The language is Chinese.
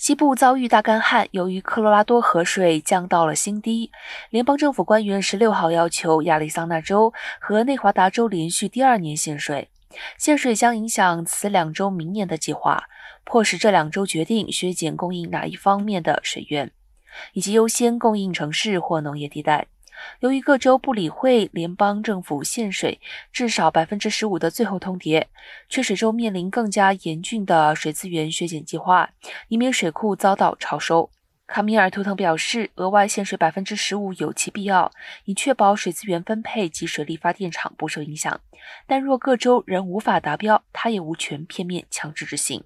西部遭遇大干旱，由于科罗拉多河水降到了新低，联邦政府官员十六号要求亚利桑那州和内华达州连续第二年限水，限水将影响此两州明年的计划，迫使这两州决定削减供应哪一方面的水源，以及优先供应城市或农业地带。由于各州不理会联邦政府限水至少百分之十五的最后通牒，缺水州面临更加严峻的水资源削减计划，以免水库遭到超收。卡米尔·图腾表示，额外限水百分之十五有其必要，以确保水资源分配及水力发电厂不受影响。但若各州仍无法达标，他也无权片面强制执行。